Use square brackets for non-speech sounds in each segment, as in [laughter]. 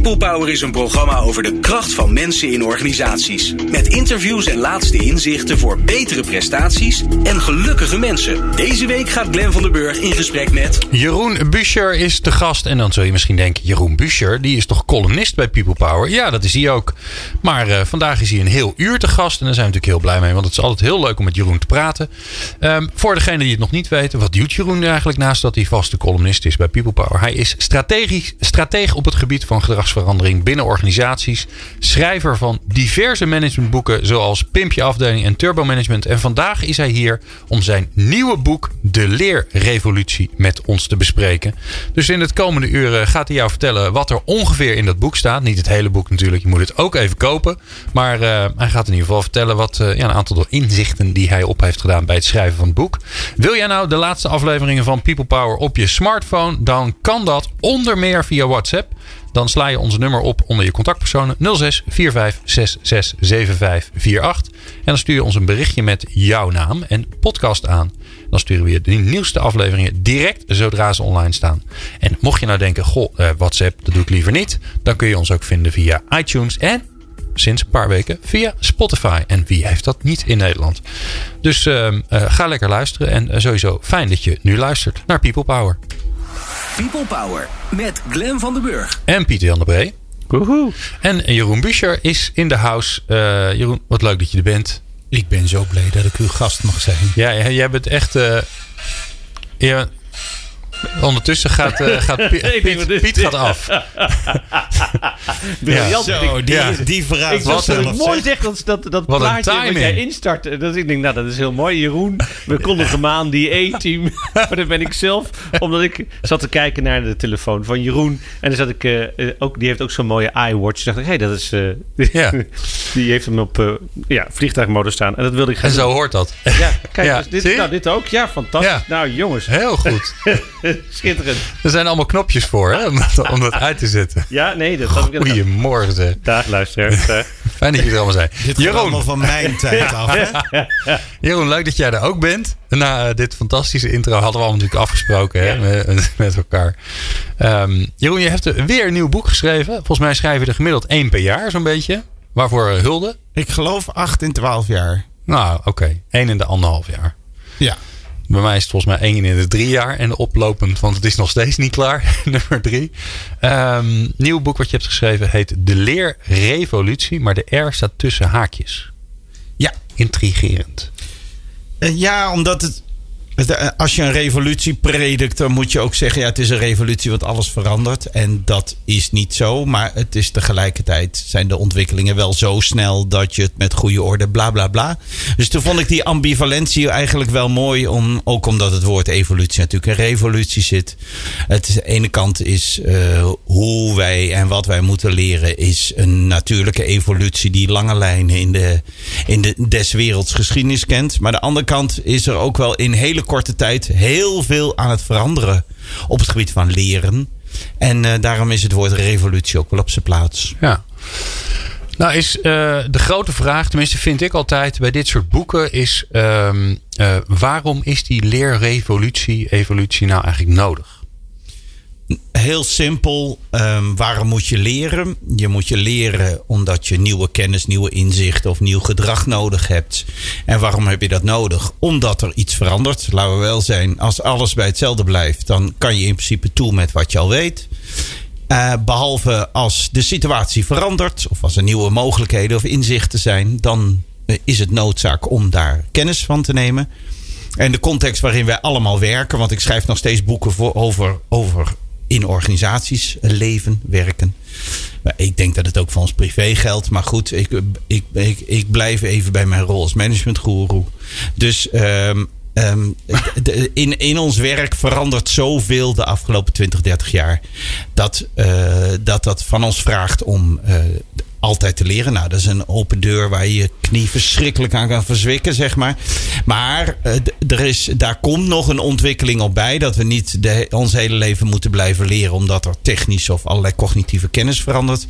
People Power is een programma over de kracht van mensen in organisaties. Met interviews en laatste inzichten voor betere prestaties en gelukkige mensen. Deze week gaat Glen van der Burg in gesprek met... Jeroen Buscher is de gast. En dan zul je misschien denken, Jeroen Buscher, die is toch columnist bij People Power? Ja, dat is hij ook. Maar uh, vandaag is hij een heel uur te gast. En daar zijn we natuurlijk heel blij mee. Want het is altijd heel leuk om met Jeroen te praten. Um, voor degenen die het nog niet weten, wat doet Jeroen eigenlijk? naast dat hij vaste columnist is bij People Power. Hij is strategisch, stratege op het gebied van gedragsverandering binnen organisaties. Schrijver van diverse managementboeken zoals Pimp je afdeling en Turbo Management. En vandaag is hij hier om zijn nieuwe boek De Leerrevolutie met ons te bespreken. Dus in het komende uren gaat hij jou vertellen wat er ongeveer in dat boek staat. Niet het hele boek natuurlijk, je moet het ook even kopen. Maar uh, hij gaat in ieder geval vertellen wat uh, ja, een aantal inzichten die hij op heeft gedaan bij het schrijven van het boek. Wil jij nou de laatste afleveringen van People Power op je smartphone, dan kan dat onder meer via WhatsApp. Dan sla je ons nummer op onder je contactpersonen 06 45 66 75 48. En dan stuur je ons een berichtje met jouw naam en podcast aan. Dan sturen we je de nieuwste afleveringen direct zodra ze online staan. En mocht je nou denken, goh, WhatsApp, dat doe ik liever niet. Dan kun je ons ook vinden via iTunes en sinds een paar weken via Spotify. En wie heeft dat niet in Nederland? Dus uh, uh, ga lekker luisteren. En uh, sowieso fijn dat je nu luistert naar People Power. People Power met Glen van den Burg. En Pieter Jan de Bree. Woehoe. En Jeroen Buscher is in de house. Jeroen, wat leuk dat je er bent. Ik ben zo blij dat ik uw gast mag zijn. Ja, jij bent echt... Ja, Ondertussen gaat, uh, gaat [laughs] Piet, Piet, Piet gaat af. [laughs] Briljant. Ja. Zo, die, ja. die vraag ik was het mooi zeg dat, dat, dat wat plaatje wat jij instart. Dat ik denk, nou dat is heel mooi. Jeroen, we kondigen hem aan, die E-team. [laughs] maar dat ben ik zelf. Omdat ik zat te kijken naar de telefoon van Jeroen. En dan zat ik uh, ook, die heeft ook zo'n mooie iWatch. dacht ik, hé, hey, dat is... Uh, ja. die heeft hem op uh, ja, vliegtuigmodus staan. En dat wilde ik gaan En zo doen. hoort dat. Ja, kijk, Ja, dus dit, nou, dit ook. Ja, fantastisch. Ja. Nou, jongens. Heel goed. [laughs] Schitterend. Er zijn allemaal knopjes voor hè, om, dat, om dat uit te zetten. Ja, nee, dat had ik Goedemorgen zeg. Dag, luisteraars. [laughs] Fijn dat jullie er allemaal zijn. Dit gaat allemaal Jeroen, van mijn [laughs] tijd af. Hè? Jeroen, leuk dat jij er ook bent. Na uh, dit fantastische intro hadden we allemaal natuurlijk afgesproken hè, Ja. met, met elkaar. Ehm, Jeroen, je hebt er weer een nieuw boek geschreven. Volgens mij schrijf je er gemiddeld één per jaar zo'n beetje. Waarvoor uh, hulde? Ik geloof 8 in 12 jaar. Nou, oké. Eén in de anderhalf jaar. Ja. Bij mij is het volgens mij één in de drie jaar. En oplopend, want het is nog steeds niet klaar. [laughs] Nummer drie. Um, nieuw boek wat je hebt geschreven heet De Leerrevolutie. Maar de R staat tussen haakjes. Ja. Intrigerend. Uh, ja, omdat het. Als je een revolutie predikt, dan moet je ook zeggen: ja, het is een revolutie, want alles verandert. En dat is niet zo, maar het is tegelijkertijd zijn de ontwikkelingen wel zo snel dat je het met goede orde, bla bla bla. Dus toen vond ik die ambivalentie eigenlijk wel mooi, om, ook omdat het woord evolutie natuurlijk in revolutie zit. Het is, de ene kant is uh, hoe wij en wat wij moeten leren, is een natuurlijke evolutie die lange lijnen in de, in de des werelds geschiedenis kent. Maar de andere kant is er ook wel in hele korte tijd heel veel aan het veranderen op het gebied van leren. En uh, daarom is het woord revolutie ook wel op zijn plaats. Ja. Nou is uh, de grote vraag, tenminste vind ik altijd bij dit soort boeken, is um, uh, waarom is die leerrevolutie, evolutie nou eigenlijk nodig? Heel simpel, um, waarom moet je leren? Je moet je leren omdat je nieuwe kennis, nieuwe inzichten of nieuw gedrag nodig hebt. En waarom heb je dat nodig? Omdat er iets verandert. Laten we wel zijn, als alles bij hetzelfde blijft, dan kan je in principe toe met wat je al weet. Uh, behalve als de situatie verandert of als er nieuwe mogelijkheden of inzichten zijn, dan uh, is het noodzaak om daar kennis van te nemen. En de context waarin wij allemaal werken, want ik schrijf nog steeds boeken voor, over, over in organisaties leven, werken. Ik denk dat het ook voor ons privé geldt. Maar goed, ik, ik, ik, blijf even bij mijn rol als managementgoeroe. Dus um, um, in, in ons werk verandert zoveel de afgelopen 20, 30 jaar. Dat uh, dat, dat van ons vraagt om uh, altijd te leren. Nou, dat is een open deur waar je je knie verschrikkelijk aan kan verzwikken, zeg maar. Maar uh, er is, daar komt nog een ontwikkeling op bij. Dat we niet de, ons hele leven moeten blijven leren. Omdat er technisch of allerlei cognitieve kennis verandert.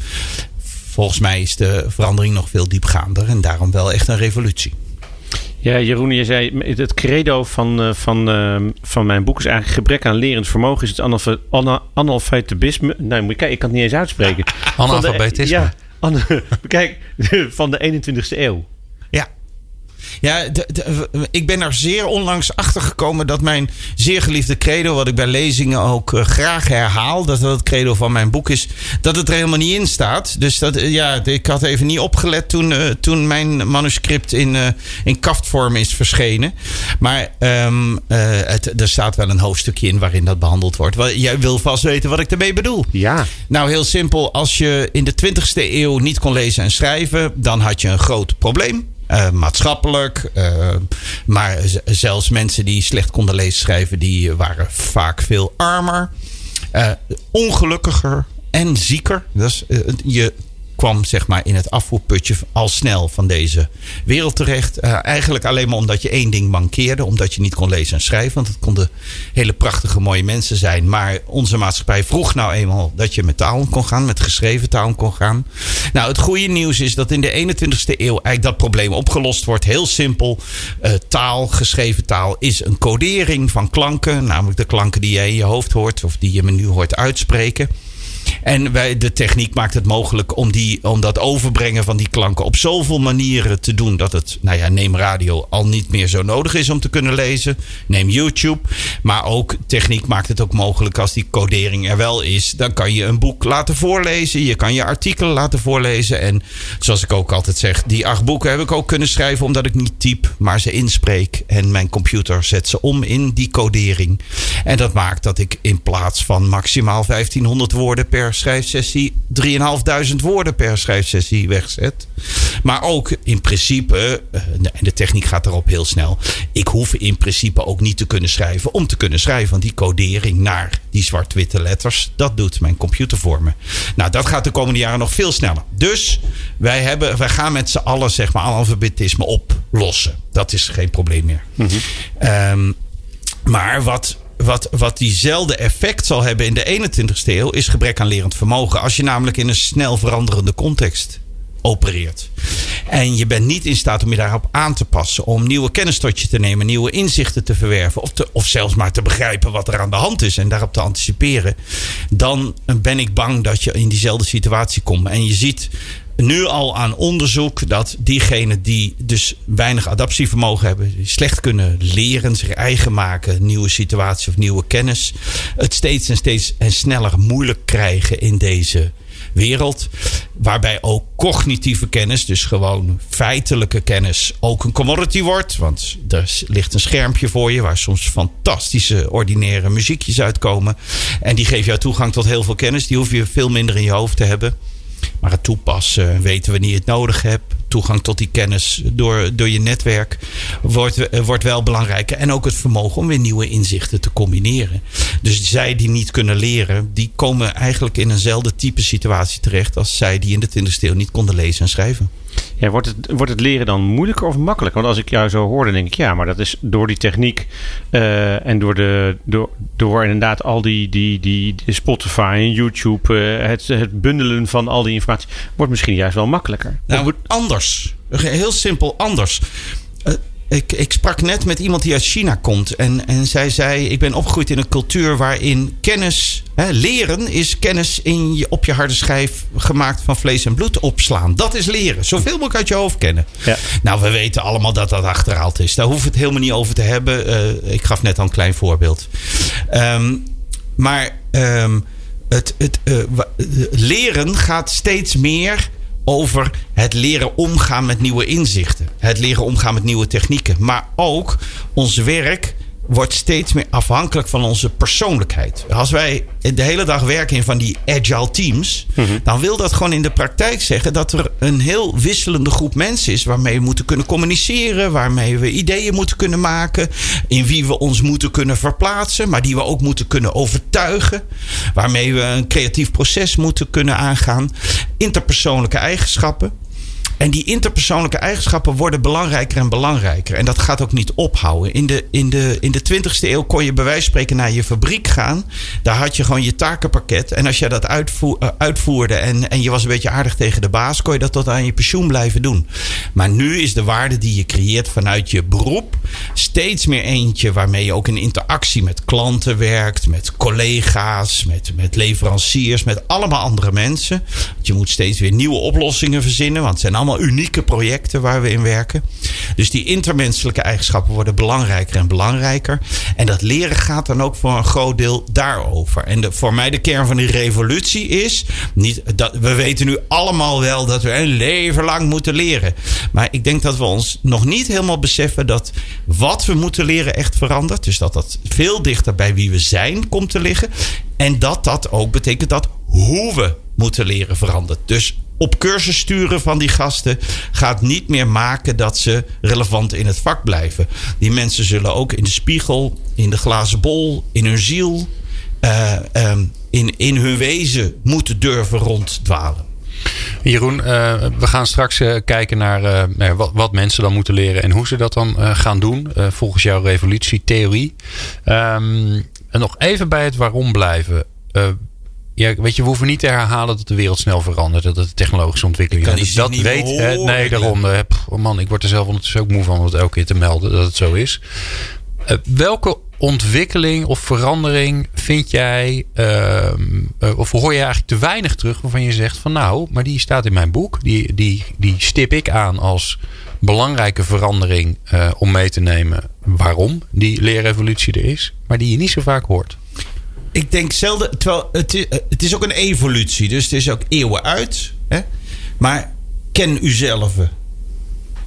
Volgens mij is de verandering nog veel diepgaander. En daarom wel echt een revolutie. Ja, Jeroen, je zei het credo van, uh, van, uh, van mijn boek is eigenlijk gebrek aan lerend vermogen is het analf ana analfabetisme. Nee, moet je kijken, ik kan het niet eens uitspreken. [laughs] Analfabetisme. Ja, [laughs] kijk, [laughs] van de 21ste eeuw. Ja. Ja, ik ben er zeer onlangs achter gekomen dat mijn zeer geliefde credo, wat ik bij lezingen ook uh, graag herhaal, dat dat het credo van mijn boek is, dat het er helemaal niet in staat. Dus dat, uh, ja, ik had even niet opgelet toen, uh, toen mijn manuscript in, in kaftvorm is verschenen. Maar um, het, er staat wel een hoofdstukje in waarin dat behandeld wordt. Jij wil vast weten wat ik ermee bedoel. Ja. Nou, heel simpel. Als je in de 20ste eeuw niet kon lezen en schrijven, dan had je een groot probleem. Uh, maatschappelijk. Uh, maar zelfs mensen die slecht konden lezen schrijven, die waren vaak veel armer. Uh, ongelukkiger en zieker. Dus, je kwam zeg maar in het afvoerputje al snel van deze wereld terecht. Uh, eigenlijk alleen maar omdat je één ding mankeerde. Omdat je niet kon lezen en schrijven. Want het konden hele prachtige mooie mensen zijn. Maar onze maatschappij vroeg nou eenmaal dat je met taal kon gaan. Met geschreven taal kon gaan. Nou het goede nieuws is dat in de 21ste eeuw eigenlijk dat probleem opgelost wordt. Heel simpel. Uh, taal, geschreven taal is een codering van klanken. Namelijk de klanken die jij in je hoofd hoort. Of die je me nu hoort uitspreken. En wij, de techniek maakt het mogelijk om, die, om dat overbrengen van die klanken op zoveel manieren te doen dat het, nou ja, neem radio al niet meer zo nodig is om te kunnen lezen. Neem YouTube. Maar ook techniek maakt het ook mogelijk als die codering er wel is. Dan kan je een boek laten voorlezen. Je kan je artikelen laten voorlezen. En zoals ik ook altijd zeg, die acht boeken heb ik ook kunnen schrijven omdat ik niet typ, maar ze inspreek. En mijn computer zet ze om in die codering. En dat maakt dat ik in plaats van maximaal 1500 woorden per per schrijfsessie 3.500 woorden per schrijfsessie wegzet. Maar ook in principe, eh, en de techniek gaat erop heel snel. Ik hoef in principe ook niet te kunnen schrijven om te kunnen schrijven. Want die codering naar die zwart-witte letters, dat doet mijn computer voor me. Nou, dat gaat de komende jaren nog veel sneller. Dus wij, hebben, wij gaan met z'n allen zeg maar alfabetisme oplossen. Dat is geen probleem meer. Mm -hmm. maar wat wat, wat diezelfde effect zal hebben in de 21ste eeuw, is gebrek aan lerend vermogen. Als je namelijk in een snel veranderende context opereert. En je bent niet in staat om je daarop aan te passen. Om nieuwe kennis tot je te nemen, nieuwe inzichten te verwerven. Of, te, of zelfs maar te begrijpen wat er aan de hand is en daarop te anticiperen. Dan ben ik bang dat je in diezelfde situatie komt. En je ziet nu al aan onderzoek dat diegenen die dus weinig adaptievermogen hebben, slecht kunnen leren, zich eigen maken, nieuwe situaties of nieuwe kennis, het steeds en steeds en sneller moeilijk krijgen in deze wereld. Waarbij ook cognitieve kennis, dus gewoon feitelijke kennis, ook een commodity wordt. Want er ligt een schermpje voor je waar soms fantastische, ordinaire muziekjes uitkomen. En die geven jou toegang tot heel veel kennis. Die hoef je veel minder in je hoofd te hebben. Maar het toepassen, weten wanneer je het nodig hebt. Toegang tot die kennis door, door je netwerk wordt, eh, wordt wel belangrijker. En ook het vermogen om weer nieuwe inzichten te combineren. Dus zij die niet kunnen leren, die komen eigenlijk in eenzelfde type situatie terecht als zij die in de 20e eeuw niet konden lezen en schrijven. Ja, wordt, het, wordt het leren dan moeilijker of makkelijker? Want als ik jou zo hoorde, denk ik ja, maar dat is door die techniek uh, en door, de, door, door inderdaad al die, die, die, Spotify en YouTube, uh, het, het bundelen van al die informatie, wordt misschien juist wel makkelijker. Nou, wordt anders. Heel simpel anders. Uh, ik, ik sprak net met iemand die uit China komt. En, en zij zei: Ik ben opgegroeid in een cultuur waarin kennis, hè, leren is kennis in je, op je harde schijf gemaakt van vlees en bloed opslaan. Dat is leren. Zoveel mogelijk uit je hoofd kennen. Ja. Nou, we weten allemaal dat dat achterhaald is. Daar hoeven we het helemaal niet over te hebben. Uh, ik gaf net al een klein voorbeeld. Um, maar um, het, het, uh, leren gaat steeds meer over het leren omgaan met nieuwe inzichten. Het leren omgaan met nieuwe technieken. Maar ook ons werk wordt steeds meer afhankelijk van onze persoonlijkheid. Als wij de hele dag werken in van die agile teams, mhm. dan wil dat gewoon in de praktijk zeggen dat er een heel wisselende groep mensen is waarmee we moeten kunnen communiceren, waarmee we ideeën moeten kunnen maken, in wie we ons moeten kunnen verplaatsen, maar die we ook moeten kunnen overtuigen, waarmee we een creatief proces moeten kunnen aangaan, interpersoonlijke eigenschappen. En die interpersoonlijke eigenschappen worden belangrijker en belangrijker. En dat gaat ook niet ophouden. In de, in de, in de 20e eeuw kon je bij wijze van spreken naar je fabriek gaan. Daar had je gewoon je takenpakket. En als je dat uh, uitvoerde en, en je was een beetje aardig tegen de baas, kon je dat tot aan je pensioen blijven doen. Maar nu is de waarde die je creëert vanuit je beroep steeds meer eentje waarmee je ook in interactie met klanten werkt, met collega's, met, met leveranciers, met allemaal andere mensen. Je moet steeds weer nieuwe oplossingen verzinnen, want het zijn allemaal unieke projecten waar we in werken. Dus die intermenselijke eigenschappen worden belangrijker en belangrijker. En dat leren gaat dan ook voor een groot deel daarover. En voor mij de kern van die revolutie is, niet, dat, we weten nu allemaal wel dat we een leven lang moeten leren. Maar ik denk dat we ons nog niet helemaal beseffen dat wat we moeten leren echt verandert. Dus dat dat veel dichter bij wie we zijn komt te liggen. En dat dat ook betekent dat hoe we moeten leren verandert. Dus op cursus sturen van die gasten gaat niet meer maken dat ze relevant in het vak blijven. Die mensen zullen ook in de spiegel, in de glazen bol, in hun ziel, uh, um, in, in hun wezen moeten durven ronddwalen. Jeroen, uh, we gaan straks uh, kijken naar wat, wat, mensen dan moeten leren en hoe ze dat dan gaan doen volgens jouw revolutietheorie. Um, en nog even bij het waarom blijven. Ja, weet je, we hoeven niet te herhalen dat de wereld snel verandert. Dat het technologische ontwikkeling is. Dus dat weet. Horen, nee, daarom. Pff, oh man, ik word er zelf ondertussen ook moe van om het elke keer te melden dat het zo is. Uh, welke ontwikkeling of verandering vind jij, uh, uh, of hoor je eigenlijk te weinig terug waarvan je zegt van nou, maar die staat in mijn boek, die, die, die stip ik aan als belangrijke verandering om mee te nemen waarom die leerrevolutie er is, maar die je niet zo vaak hoort? Ik denk zelden, terwijl het is, het is ook een evolutie, dus het is ook eeuwen uit. Hè? Maar ken uzelf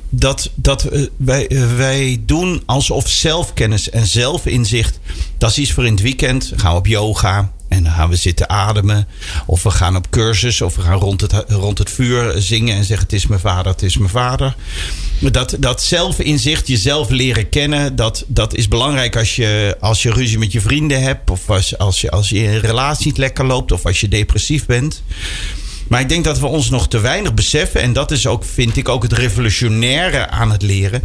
dat, dat uh, wij, wij doen alsof zelfkennis en zelfinzicht. Dat is iets voor in het weekend. gaan we op yoga. En dan gaan we zitten ademen. Of we gaan op cursus. Of we gaan rond het, rond het vuur zingen en zeggen: Het is mijn vader, het is mijn vader. Dat, dat zelfinzicht, jezelf leren kennen. Dat, dat is belangrijk als je, als je ruzie met je vrienden hebt. Of als, als, je, als je relatie niet lekker loopt. Of als je depressief bent. Maar ik denk dat we ons nog te weinig beseffen. En dat is ook, vind ik, ook het revolutionaire aan het leren.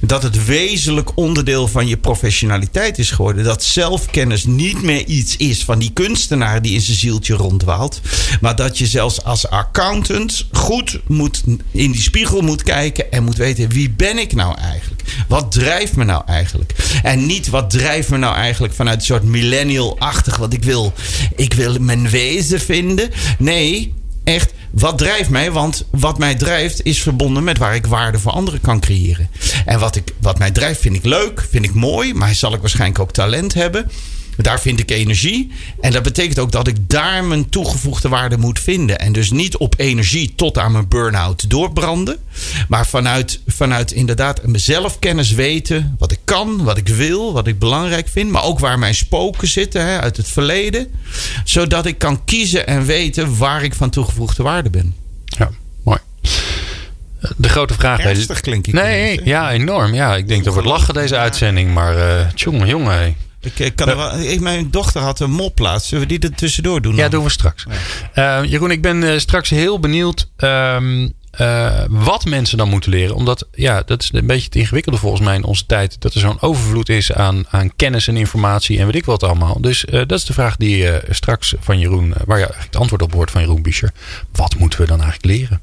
Dat het wezenlijk onderdeel van je professionaliteit is geworden. Dat zelfkennis niet meer iets is van die kunstenaar die in zijn zieltje rondwaalt. Maar dat je zelfs als accountant goed moet in die spiegel moet kijken. En moet weten wie ben ik nou eigenlijk? Wat drijft me nou eigenlijk? En niet wat drijft me nou eigenlijk vanuit een soort millennial-achtig. Wat ik wil. Ik wil mijn wezen vinden. Nee, echt, wat drijft mij? Want wat mij drijft is verbonden met waar ik waarde voor anderen kan creëren. En wat, ik, wat mij drijft vind ik leuk, vind ik mooi, maar zal ik waarschijnlijk ook talent hebben. Daar vind ik energie. En dat betekent ook dat ik daar mijn toegevoegde waarde moet vinden. En dus niet op energie tot aan mijn burn-out doorbranden. Maar vanuit, vanuit inderdaad mezelf kennis weten. Wat ik kan, wat ik wil, wat ik belangrijk vind. Maar ook waar mijn spoken zitten hè, uit het verleden. Zodat ik kan kiezen en weten waar ik van toegevoegde waarde ben. Ja, mooi. De grote vraag Ernstig klink ik. Nee, ja, enorm. Ja, ik denk dat we lachen deze uitzending. Maar uh, jongen, jongen. Ik, ik kan er wel, ik, mijn dochter had een mopplaats. Zullen we die er tussendoor doen? Ja, doen we straks. Uh, Jeroen, ik ben uh, straks heel benieuwd um, uh, wat mensen dan moeten leren. Omdat, ja, dat is een beetje het ingewikkelde volgens mij in onze tijd. Dat er zo'n overvloed is aan, aan kennis en informatie en weet ik wat allemaal. Dus dat is de vraag die straks van Jeroen, waar je het antwoord op hoort van Jeroen Bischer. Wat moeten we dan eigenlijk leren?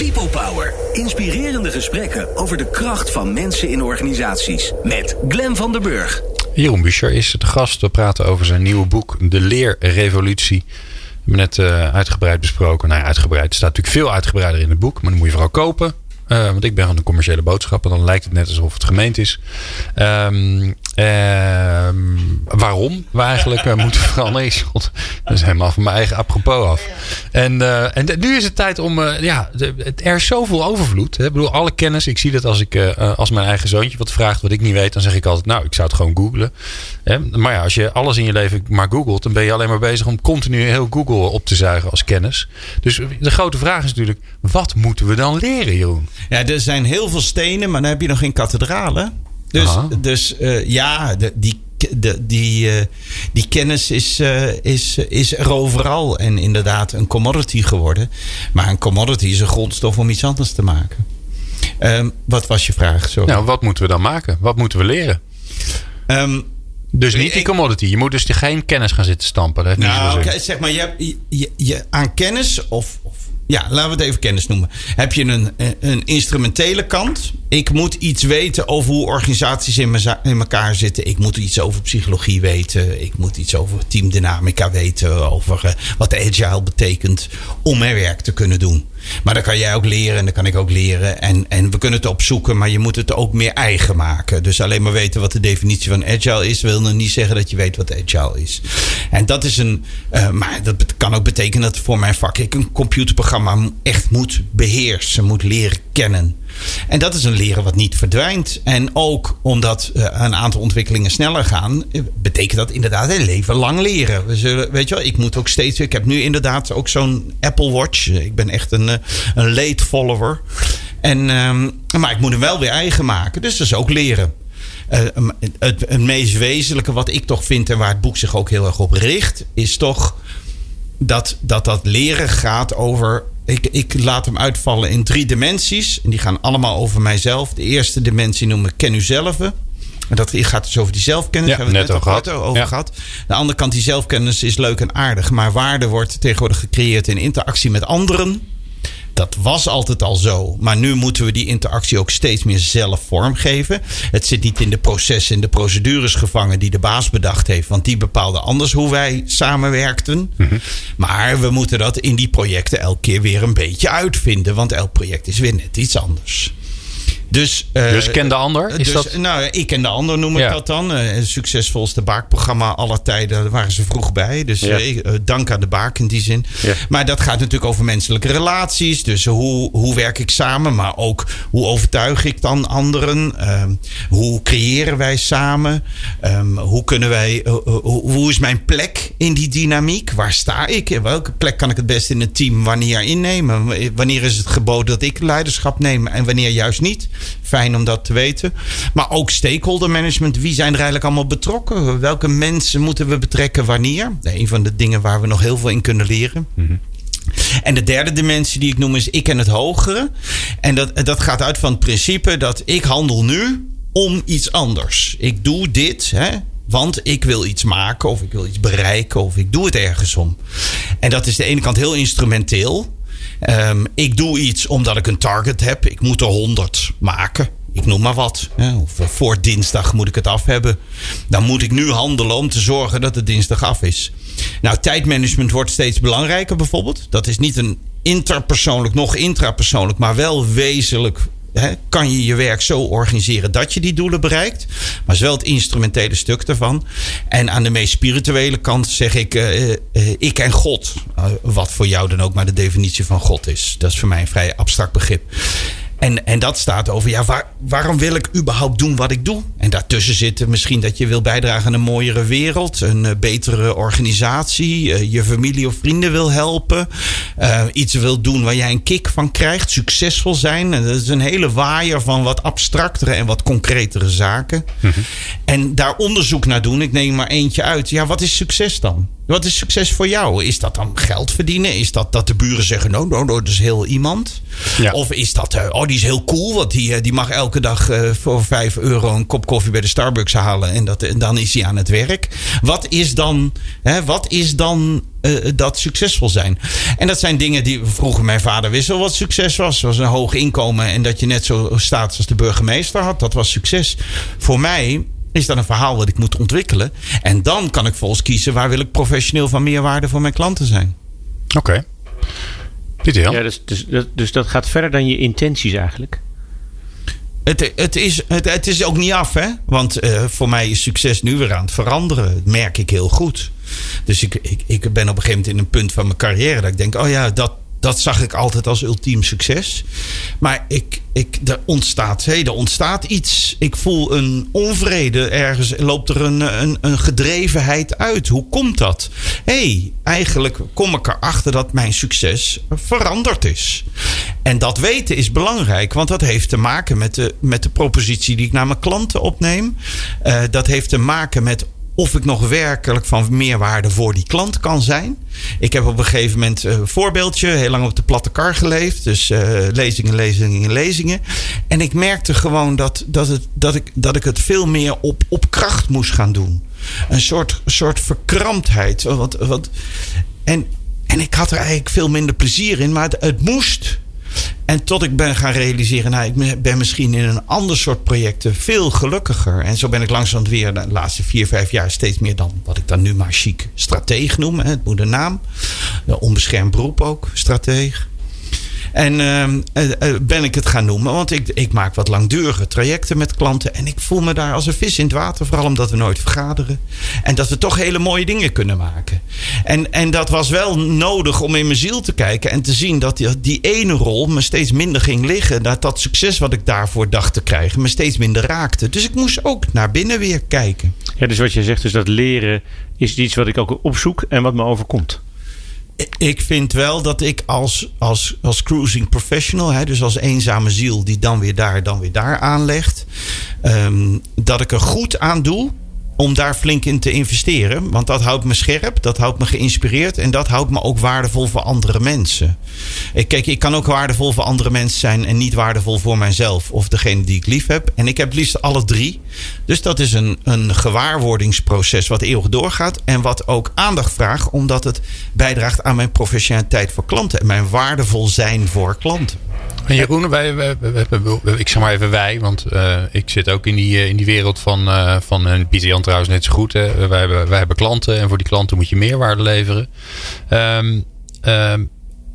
People Power. Inspirerende gesprekken over de kracht van mensen in organisaties. Met Glen van der Burg. Jeroen Buscher is de gast. We praten over zijn nieuwe boek De Leerrevolutie. We hebben net uh, uitgebreid besproken. Nou uitgebreid. Er staat natuurlijk veel uitgebreider in het boek. Maar dan moet je vooral kopen. Uh, want ik ben van de commerciële boodschap. En dan lijkt het net alsof het gemeend is. Um, waarom we eigenlijk uh, moeten veranderen. dat is helemaal van mijn eigen apropos af. En, uh, en nu is het tijd om... ja, de, er is zoveel overvloed. Hè? Ik bedoel, alle kennis. Ik zie dat als ik als mijn eigen zoontje wat vraagt wat ik niet weet. Dan zeg ik altijd, nou, ik zou het gewoon googlen. Maar ja, als je alles in je leven maar googelt. Dan ben je alleen maar bezig om continu heel Google op te zuigen als kennis. Dus de grote vraag is natuurlijk, wat moeten we dan leren, Jeroen? Ja, er zijn heel veel stenen, maar dan heb je nog geen kathedralen. Dus, dus uh, ja, de, die de, die, eh, die kennis is, eh, is, is er overal. En inderdaad een commodity geworden. Maar een commodity is een grondstof om iets anders te maken. Ehm, wat was je vraag? Sorry. Nou, wat moeten we dan maken? Wat moeten we leren? Ehm, Dus niet die commodity. Je moet dus geen kennis gaan zitten stampen. Dat heeft niet Nou, zeg maar, je hebt, je, je, je- aan kennis of, of. Ja, laten we het even kennis noemen. Heb je een, een instrumentele kant? Ik moet iets weten over hoe organisaties in, in elkaar zitten. Ik moet iets over psychologie weten. Ik moet iets over teamdynamica weten. Over eh, wat agile betekent om mijn werk te kunnen doen. Maar dat kan jij ook leren en dat kan ik ook leren. En, en we kunnen het opzoeken, maar je moet het ook meer eigen maken. Dus alleen maar weten wat de definitie van agile is, wil nog niet zeggen dat je weet wat agile is. En dat is een. eh, maar dat kan ook betekenen dat voor mijn vak ik een computerprogramma echt moet beheersen, moet leren kennen. En dat is een leren wat niet verdwijnt. En ook omdat eh, een aantal ontwikkelingen sneller gaan, eh, betekent dat inderdaad een leven lang leren. We zullen, weet je wel, ik moet ook steeds. Ik heb nu inderdaad ook zo'n Apple Watch. Ik ben echt een, eh, een late follower. En, ehm, maar ik moet hem wel weer eigen maken. Dus dat is ook leren. Het, het meest wezenlijke wat ik toch vind en waar het boek zich ook heel erg op richt, is toch dat dat, dat leren gaat over. Ik, ik laat hem uitvallen in drie dimensies. En die gaan allemaal over mijzelf. De eerste dimensie noem ik ken u zelf. En dat gaat dus over die zelfkennis. Ja, Hebben we net net al al gehad. over Ja. gehad. De andere kant, die zelfkennis is leuk en aardig. Maar waarde wordt tegenwoordig gecreëerd in interactie met anderen. Dat was altijd al zo. Maar nu moeten we die interactie ook steeds meer zelf vormgeven. Het zit niet in de processen en de procedures gevangen die de baas bedacht heeft. Want die bepaalde anders hoe wij samenwerkten. Maar we moeten dat in die projecten elke keer weer een beetje uitvinden. Want elk project is weer net iets anders. Dus, eh, Dus ken de ander? Is dus, dat... Nou, ik en de ander noem ik Ja. dat dan. Eh, Het succesvolste baakprogramma aller tijden daar waren ze vroeg bij. Dus Ja. eh, eh, dank aan de baak in die zin. Ja. Maar dat gaat natuurlijk over menselijke relaties. Dus hoe, hoe werk ik samen? Maar ook hoe overtuig ik dan anderen? Ehm, hoe creëren wij samen? Ehm, hoe kunnen wij... eh, eh, hoe, hoe is mijn plek in die dynamiek? Waar sta ik? In welke plek kan ik het best in het team wanneer innemen? Wanneer is het geboden dat ik leiderschap neem en wanneer juist niet? Fijn om dat te weten. Maar ook stakeholder management. Wie zijn er eigenlijk allemaal betrokken? Welke mensen moeten we betrekken wanneer? Een van de dingen waar we nog heel veel in kunnen leren. En de derde dimensie die ik noem is ik en het hogere. En dat, dat gaat uit van het principe dat ik handel nu om iets anders. Ik doe dit, hè, want ik wil iets maken of ik wil iets bereiken of ik doe het ergens om. En dat is de ene kant heel instrumenteel. Ehm, ik doe iets omdat ik een target heb. Ik moet er 100 maken. Ik noem maar wat. Eh, voor dinsdag moet ik het af hebben. Dan moet ik nu handelen om te zorgen dat het dinsdag af is. Nou, tijdmanagement wordt steeds belangrijker bijvoorbeeld. Dat is niet een interpersoonlijk, nog intrapersoonlijk, maar wel wezenlijk. Kan je je werk zo organiseren dat je die doelen bereikt. Maar is wel het instrumentele stuk daarvan. En aan de meest spirituele kant zeg ik eh, eh, ik en God. Eh, wat voor jou dan ook maar de definitie van God is. Dat is voor mij een vrij abstract begrip. En, en dat staat over, ja, waar, waarom wil ik überhaupt doen wat ik doe? En daartussen zit er misschien dat je wil bijdragen aan een mooiere wereld, een eh, betere organisatie, eh, je familie of vrienden wil helpen, eh, iets wil doen waar jij een kick van krijgt, succesvol zijn. En dat is een hele waaier van wat abstractere en wat concretere zaken. En daar onderzoek naar doen, ik neem maar eentje uit. Ja, wat is succes dan? Wat is succes voor jou? Is dat dan geld verdienen? Is dat dat de buren zeggen, no, no, no, dat is heel iemand? Ja. Of is dat, eh, oh, die is heel cool, want die, eh, die mag elke dag eh, voor 5 euro een kop koffie bij de Starbucks halen en, dat, en dan is hij aan het werk. Wat is dan, hè, wat is dan eh, dat succesvol zijn? En dat zijn dingen die vroeger mijn vader wist wel wat succes was. was een hoog inkomen en dat je net zo staat als de burgemeester had. Dat was succes. Voor mij is dat een verhaal wat ik moet ontwikkelen. En dan kan ik volgens kiezen waar wil ik professioneel van meerwaarde voor mijn klanten zijn. Oké. Pieter Jan? Ja, dus, dus, dat- dus dat gaat verder dan je intenties eigenlijk. Het, het, is, het, het is ook niet af, hè? Want eh, voor mij is succes nu weer aan het veranderen. Dat merk ik heel goed. Dus ik, ik, ik ben op een gegeven moment in een punt van mijn carrière dat ik denk: oh ja, dat, dat zag ik altijd als ultiem succes. Maar ik, ik, er, ontstaat, hé, er ontstaat iets. Ik voel een onvrede. Ergens loopt er een, een, een gedrevenheid uit. Hoe komt dat? Hé, hey, eigenlijk kom ik erachter dat mijn succes veranderd is. En dat weten is belangrijk, want dat heeft te maken met de, met de propositie die ik naar mijn klanten opneem. Eh, dat heeft te maken met of ik nog werkelijk van meerwaarde voor die klant kan zijn. Ik heb op een gegeven moment een voorbeeldje, heel lang op de platte kar geleefd. Dus uh, lezingen, lezingen, lezingen. En ik merkte gewoon dat, dat, het, dat, ik, dat ik het veel meer op, op kracht moest gaan doen. Een soort, soort verkramptheid. Wat, wat, en, en ik had er eigenlijk veel minder plezier in, maar het, het moest. En tot ik ben gaan realiseren, nou, ik ben misschien in een ander soort projecten veel gelukkiger. En zo ben ik langzaam weer de laatste vier, vijf jaar steeds meer dan wat ik dan nu maar chic strateeg noem. Het moet een naam. Onbeschermd beroep ook, strateeg. En uh, ben ik het gaan noemen, want ik, ik maak wat langdurige trajecten met klanten. En ik voel me daar als een vis in het water, vooral omdat we nooit vergaderen. En dat we toch hele mooie dingen kunnen maken. En, en dat was wel nodig om in mijn ziel te kijken en te zien dat die, die ene rol me steeds minder ging liggen. Dat dat succes wat ik daarvoor dacht te krijgen me steeds minder raakte. Dus ik moest ook naar binnen weer kijken. Ja, dus wat je zegt, is dat leren is iets wat ik ook opzoek en wat me overkomt ik vind wel dat ik als, als, als cruising professional, hè, dus als eenzame ziel die dan weer daar, dan weer daar aanlegt, um, dat ik er goed aan doe om daar flink in te investeren. Want dat houdt me scherp, dat houdt me geïnspireerd en dat houdt me ook waardevol voor andere mensen. Ik, kijk, ik kan ook waardevol voor andere mensen zijn en niet waardevol voor mijzelf of degene die ik lief heb. En ik heb liefst alle drie. Dus dat is een, een gewaarwordingsproces wat eeuwig doorgaat en wat ook aandacht vraagt, omdat het bijdraagt aan mijn professionaliteit voor klanten en mijn waardevol zijn voor klanten. En Jeroen, wij, wij, ik zeg maar even wij, want uh, ik zit ook in die, eh, in die wereld van, uh, van en Pieter Jan trouwens net zo goed. Hè. Wij, hebben, wij hebben klanten en voor die klanten moet je meerwaarde leveren. Um,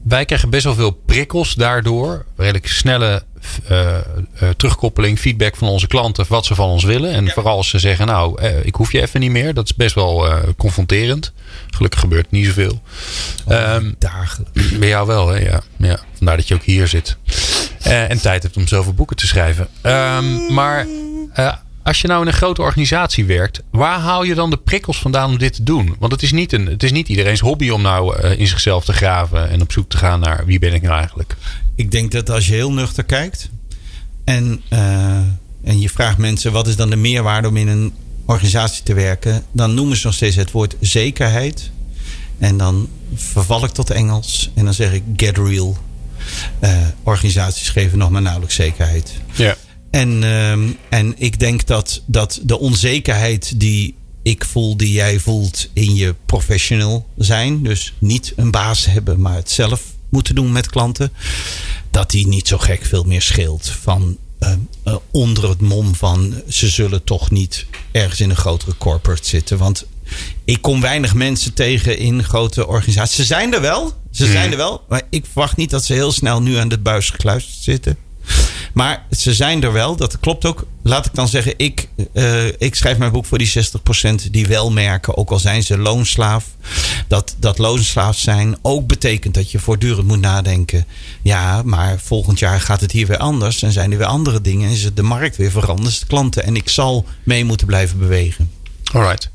wij krijgen best wel veel prikkels daardoor. Redelijk snelle uh, uh, terugkoppeling, feedback van onze klanten, wat ze van ons willen. En vooral als ze zeggen, nou, uh, ik hoef je even niet meer. Dat is best wel confronterend. Gelukkig gebeurt niet zoveel. Oh, um. Bij jou wel, hè? Ja. ja. Vandaar dat je ook hier zit. en tijd hebt om zoveel boeken te schrijven. Um, maar als je nou in een grote organisatie werkt, waar haal je dan de prikkels vandaan om dit te doen? Want het is niet, een, het is niet iedereen's hobby om nou uh, in zichzelf te graven en op zoek te gaan naar wie ben ik nou eigenlijk. Ik denk dat als je heel nuchter kijkt en, uh, en je vraagt mensen wat is dan de meerwaarde om in een organisatie te werken, dan noemen ze nog steeds het woord zekerheid. En dan verval ik tot Engels en dan zeg ik get real. Uh, organisaties geven nog maar nauwelijks zekerheid. Ja. En, uh, en ik denk dat, dat de onzekerheid die ik voel, die jij voelt in je professional zijn, dus niet een baas hebben, maar het zelf moeten doen met klanten, dat die niet zo gek veel meer scheelt van uh, uh, onder het mom van ze zullen toch niet ergens in een grotere corporate zitten. Want ik kom weinig mensen tegen in grote organisaties. Ze zijn er wel, ze hmm. zijn er wel, maar ik verwacht niet dat ze heel snel nu aan de buis gekluisterd zitten. Maar ze zijn er wel, dat klopt ook. Laat ik dan zeggen, ik, uh, ik schrijf mijn boek voor die 60% die wel merken, ook al zijn ze loonslaaf. Dat, dat loonslaaf zijn ook betekent dat je voortdurend moet nadenken. Ja, maar volgend jaar gaat het hier weer anders. En zijn er weer andere dingen. En is het de markt weer veranderd, de klanten. En ik zal mee moeten blijven bewegen. Alright.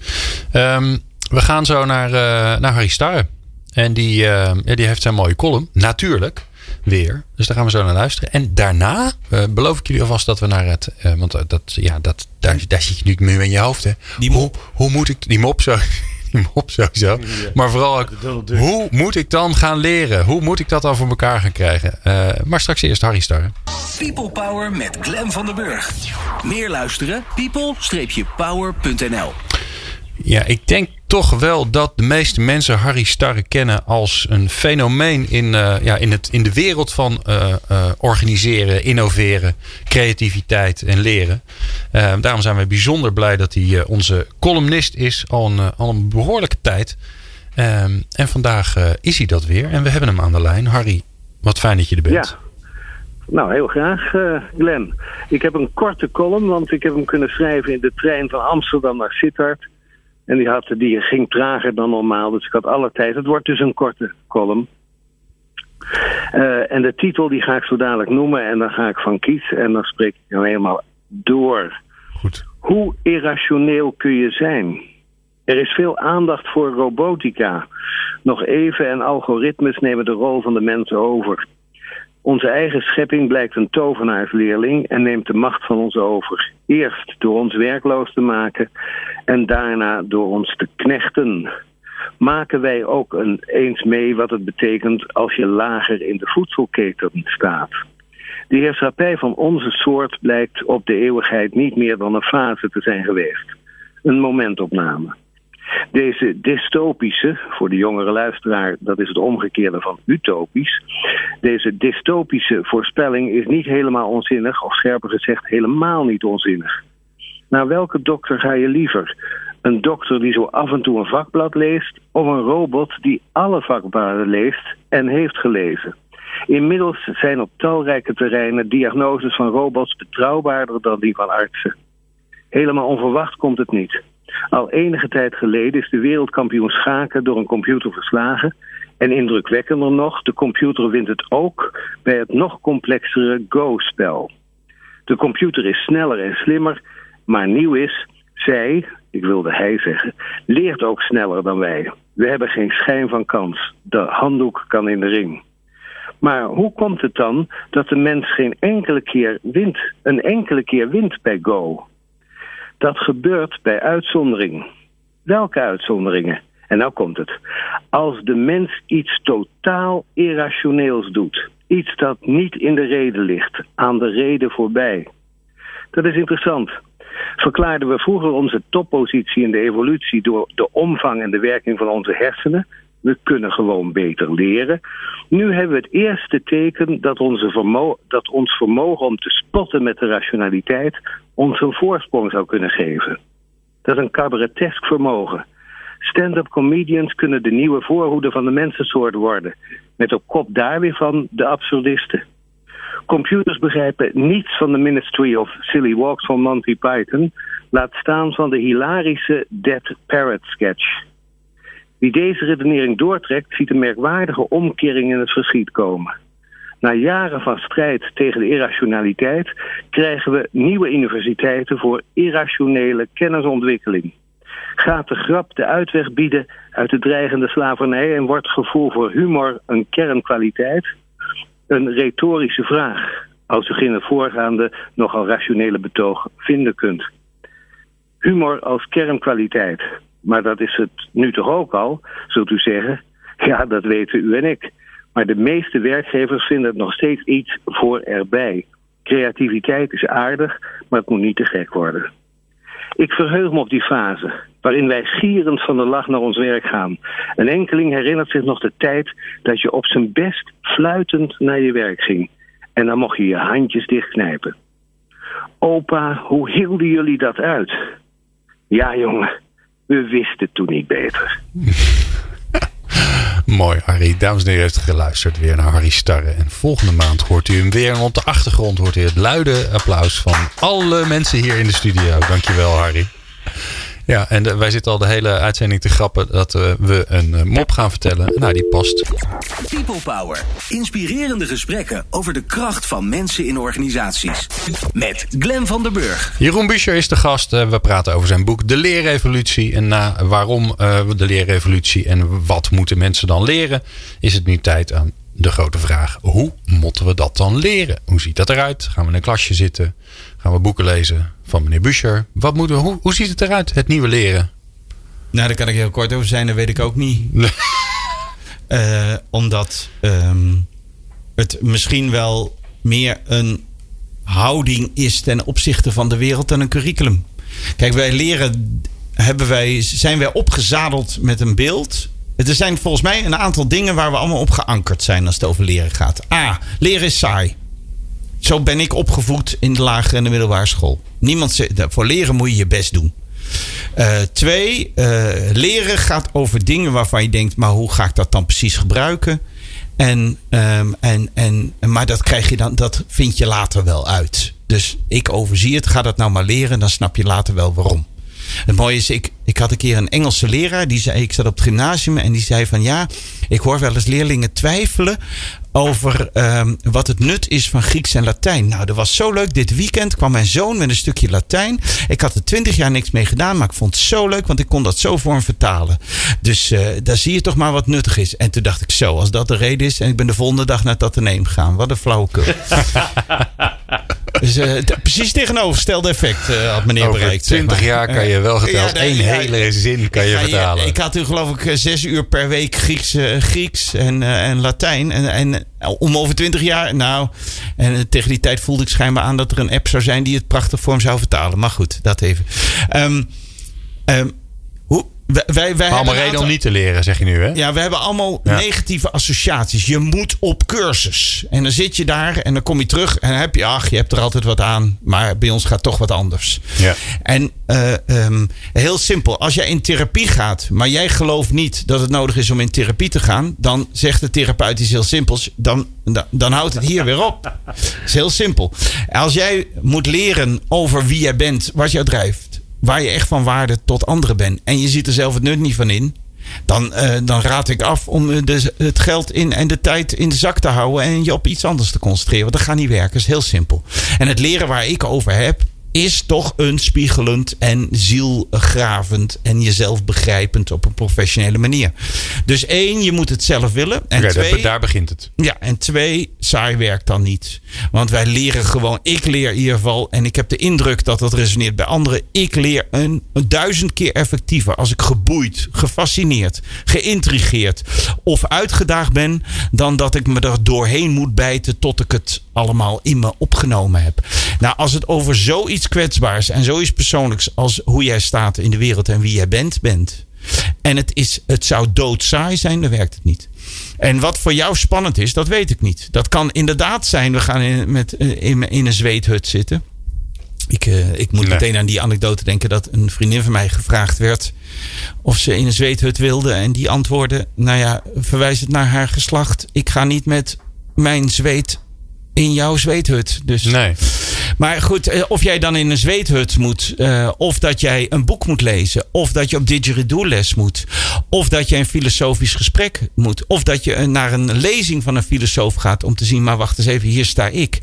Um, we gaan zo naar, uh, naar Harry Starre. En die, uh, die heeft zijn mooie column, natuurlijk weer. Dus daar gaan we zo naar luisteren. En daarna uh, beloof ik jullie alvast dat we naar het. Uh, want dat, ja, dat, daar, daar zit je nu meer in je hoofd. Hè. Die mop. Hoe, hoe moet ik. Die mop zo. [laughs] Die mop sowieso. Maar vooral ook, hoe moet ik dan gaan leren? Hoe moet ik dat dan voor elkaar gaan krijgen? Uh, maar straks eerst Harry Star. People Power met Glen van den Burg. Meer luisteren? people-power.nl Ja, ik denk toch wel dat de meeste mensen Harry Starre kennen als een fenomeen in, uh, ja, in, het, in de wereld van uh, uh, organiseren, innoveren, creativiteit en leren. daarom zijn we bijzonder blij dat hij onze columnist is al een, al een behoorlijke tijd. Um, en vandaag is hij dat weer en we hebben hem aan de lijn. Harry, wat fijn dat je er bent. Ja. Nou, heel graag, Glenn. Ik heb een korte column, want ik heb hem kunnen schrijven in de trein van Amsterdam naar Sittard. En die, had, die ging trager dan normaal, dus ik had alle tijd. Het wordt dus een korte column. Uh, en de titel die ga ik zo dadelijk noemen en dan ga ik van kiezen en dan spreek ik hem helemaal door. Goed. Hoe irrationeel kun je zijn? Er is veel aandacht voor robotica. Nog even en algoritmes nemen de rol van de mensen over. Onze eigen schepping blijkt een tovenaarsleerling en neemt de macht van ons over. Eerst door ons werkloos te maken en daarna door ons te knechten. Maken wij ook een, eens mee wat het betekent als je lager in de voedselketen staat. De heerschappij van onze soort blijkt op de eeuwigheid niet meer dan een fase te zijn geweest. Een momentopname. Deze dystopische, voor de jongere luisteraar, dat is het omgekeerde van utopisch. Deze dystopische voorspelling is niet helemaal onzinnig, of scherper gezegd, helemaal niet onzinnig. Naar welke dokter ga je liever? Een dokter die zo af en toe een vakblad leest, of een robot die alle vakbladen leest en heeft gelezen? Inmiddels zijn op talrijke terreinen diagnoses van robots betrouwbaarder dan die van artsen. Helemaal onverwacht komt het niet. Al enige tijd geleden is de wereldkampioen schaken door een computer verslagen. En indrukwekkender nog, de computer wint het ook bij het nog complexere Go-spel. De computer is sneller en slimmer, maar nieuw is, zij, ik wilde hij zeggen, leert ook sneller dan wij. We hebben geen schijn van kans. De handdoek kan in de ring. Maar hoe komt het dan dat de mens geen enkele keer wint, een enkele keer wint bij Go? Dat gebeurt bij uitzondering. Welke uitzonderingen? En nou komt het. Als de mens iets totaal irrationeels doet. Iets dat niet in de reden ligt, aan de reden voorbij. Dat is interessant. Verklaarden we vroeger onze toppositie in de evolutie door de omvang en de werking van onze hersenen, we kunnen gewoon beter leren. Nu hebben we het eerste teken dat, onze dat ons vermogen om te spotten met de rationaliteit ons een voorsprong zou kunnen geven. Dat is een cabaretesk vermogen. Stand-up comedians kunnen de nieuwe voorhoede van de mensensoort worden. Met op kop daar weer van de absurdisten. Computers begrijpen niets van de Ministry of Silly Walks van Monty Python. Laat staan van de hilarische Dead Parrot sketch. Wie deze redenering doortrekt, ziet een merkwaardige omkering in het verschiet komen. Na jaren van strijd tegen de irrationaliteit krijgen we nieuwe universiteiten voor irrationele kennisontwikkeling. Gaat de grap de uitweg bieden uit de dreigende slavernij en wordt gevoel voor humor een kernkwaliteit? Een retorische vraag, als u het voorgaande nogal rationele betoog vinden kunt. Humor als kernkwaliteit. Maar dat is het nu toch ook al, zult u zeggen. [laughs] Ja, dat weten u en ik. Maar de meeste werkgevers vinden het nog steeds iets voor erbij. Creativiteit is aardig, maar het moet niet te gek worden. Ik verheug me op die fase, waarin wij gierend van de lach naar ons werk gaan. Een enkeling herinnert zich nog de tijd dat je op zijn best fluitend naar je werk ging. En dan mocht je je handjes dichtknijpen. Opa, hoe hielden jullie dat uit? Ja, jongen, we wisten toen niet beter. [laughs] Mooi, Harry. Dames en heren, heeft geluisterd weer naar Harry Starre. En volgende maand hoort u hem weer. En op de achtergrond hoort u het luide applaus van alle mensen hier in de studio. Dankjewel, Harry. Ja, en wij zitten al de hele uitzending te grappen dat uh, we een uh, mop gaan vertellen. Nou, die past. People Power. Inspirerende gesprekken over de kracht van mensen in organisaties. Met Glen van der Burg. Jeroen Buescher is de gast. Uh, we praten over zijn boek De Leerrevolutie. En na waarom de leerrevolutie en wat moeten mensen dan leren, is het nu tijd aan de grote vraag: hoe moeten we dat dan leren? Hoe ziet dat eruit? Gaan we in een klasje zitten? Gaan we boeken lezen van meneer Buscher? Wat moeten we, hoe, hoe ziet het eruit, het nieuwe leren? Nou, daar kan ik heel kort over zijn, dat weet ik ook niet. uh, [laughs] omdat um, het misschien wel meer een houding is ten opzichte van de wereld dan een curriculum. Kijk, wij leren, hebben wij, zijn wij opgezadeld met een beeld er zijn volgens mij een aantal dingen waar we allemaal op geankerd zijn als het over leren gaat. A. Leren is saai. Zo ben ik opgevoed in de lagere en de middelbare school. Niemand zegt, voor leren moet je je best doen. Uh, twee, uh, leren gaat over dingen waarvan je denkt, maar hoe ga ik dat dan precies gebruiken? En, um, en, en, maar dat krijg je dan, dat vind je later wel uit. Dus ik overzie het, ga dat nou maar leren, dan snap je later wel waarom. Het mooie is, ik, ik had een keer een Engelse leraar. Die zei, ik zat op het gymnasium en die zei van ja, ik hoor wel eens leerlingen twijfelen over ehm, wat het nut is van Grieks en Latijn. Nou, dat was zo leuk. Dit weekend kwam mijn zoon met een stukje Latijn. Ik had er twintig jaar niks mee gedaan, maar ik vond het zo leuk, want ik kon dat zo voor hem vertalen. Dus uh, daar zie je toch maar wat nuttig is. En toen dacht ik zo, als dat de reden is, en ik ben de volgende dag naar dat neem gegaan. Wat een flauwekul. [laughs] dus uh, precies tegenovergestelde effect uh, had meneer Over bereikt. 20 zeg maar. jaar kan je wel geteld Ja, hele zin kan je vertalen. ik had toen geloof ik eh, zes uur per week Grieks, eh, Grieks en, eh, en Latijn. En, en eh, om over twintig jaar, nou, en eh, tegen die tijd voelde ik schijnbaar aan dat er een app zou zijn die het prachtig voor hem zou vertalen. Maar goed, dat even. Ehm, ehm, wij, wij, Allemaal reden om niet te leren, zeg je nu, hè? ja, we hebben allemaal Ja. negatieve associaties. Je moet op cursus. En dan zit je daar en dan kom je terug en dan heb je, ach, je hebt er altijd wat aan. Maar bij ons gaat toch wat anders. Ja. En eh, ehm, heel simpel, als jij in therapie gaat, maar jij gelooft niet dat het nodig is om in therapie te gaan, dan zegt de therapeut iets heel simpels, dan, dan, dan houdt het hier weer op. [laughs] Het is heel simpel. Als jij moet leren over wie jij bent, wat jou drijft, waar je echt van waarde tot anderen bent, en je ziet er zelf het nut niet van in, dan, eh, dan raad ik af om eh, de, het geld in en de tijd in de zak te houden en je op iets anders te concentreren. Want dat gaat niet werken. Dat is heel simpel. En het leren waar ik over heb, is toch een spiegelend en zielgravend en jezelf begrijpend op een professionele manier. Dus één, je moet het zelf willen. En twee, daar, daar begint het. ja, en twee, saai werkt dan niet. Want wij leren gewoon, ik leer in ieder geval, en ik heb de indruk dat dat resoneert bij anderen. Ik leer een, een duizend keer effectiever als ik geboeid, gefascineerd, geïntrigeerd of uitgedaagd ben, dan dat ik me er doorheen moet bijten tot ik het allemaal in me opgenomen heb. Nou, als het over zoiets kwetsbaars en zoiets persoonlijks als hoe jij staat in de wereld en wie jij bent, bent. En het, is, het zou doodsaai zijn, dan werkt het niet. En wat voor jou spannend is, dat weet ik niet. Dat kan inderdaad zijn, we gaan in, met, eh, in, in een zweethut zitten. Ik, eh, ik moet Nee. meteen aan die anekdote denken dat een vriendin van mij gevraagd werd of ze in een zweethut wilde. En die antwoordde, nou ja, verwijs het naar haar geslacht. Ik ga niet met mijn zweet in jouw zweethut. Dus Nee. Maar goed, eh, of jij dan in een zweethut moet, eh, of dat jij een boek moet lezen, of dat je op didgeridoo les moet, of dat je een filosofisch gesprek moet, of dat je eh, naar een lezing van een filosoof gaat om te zien, maar wacht eens even, hier sta ik.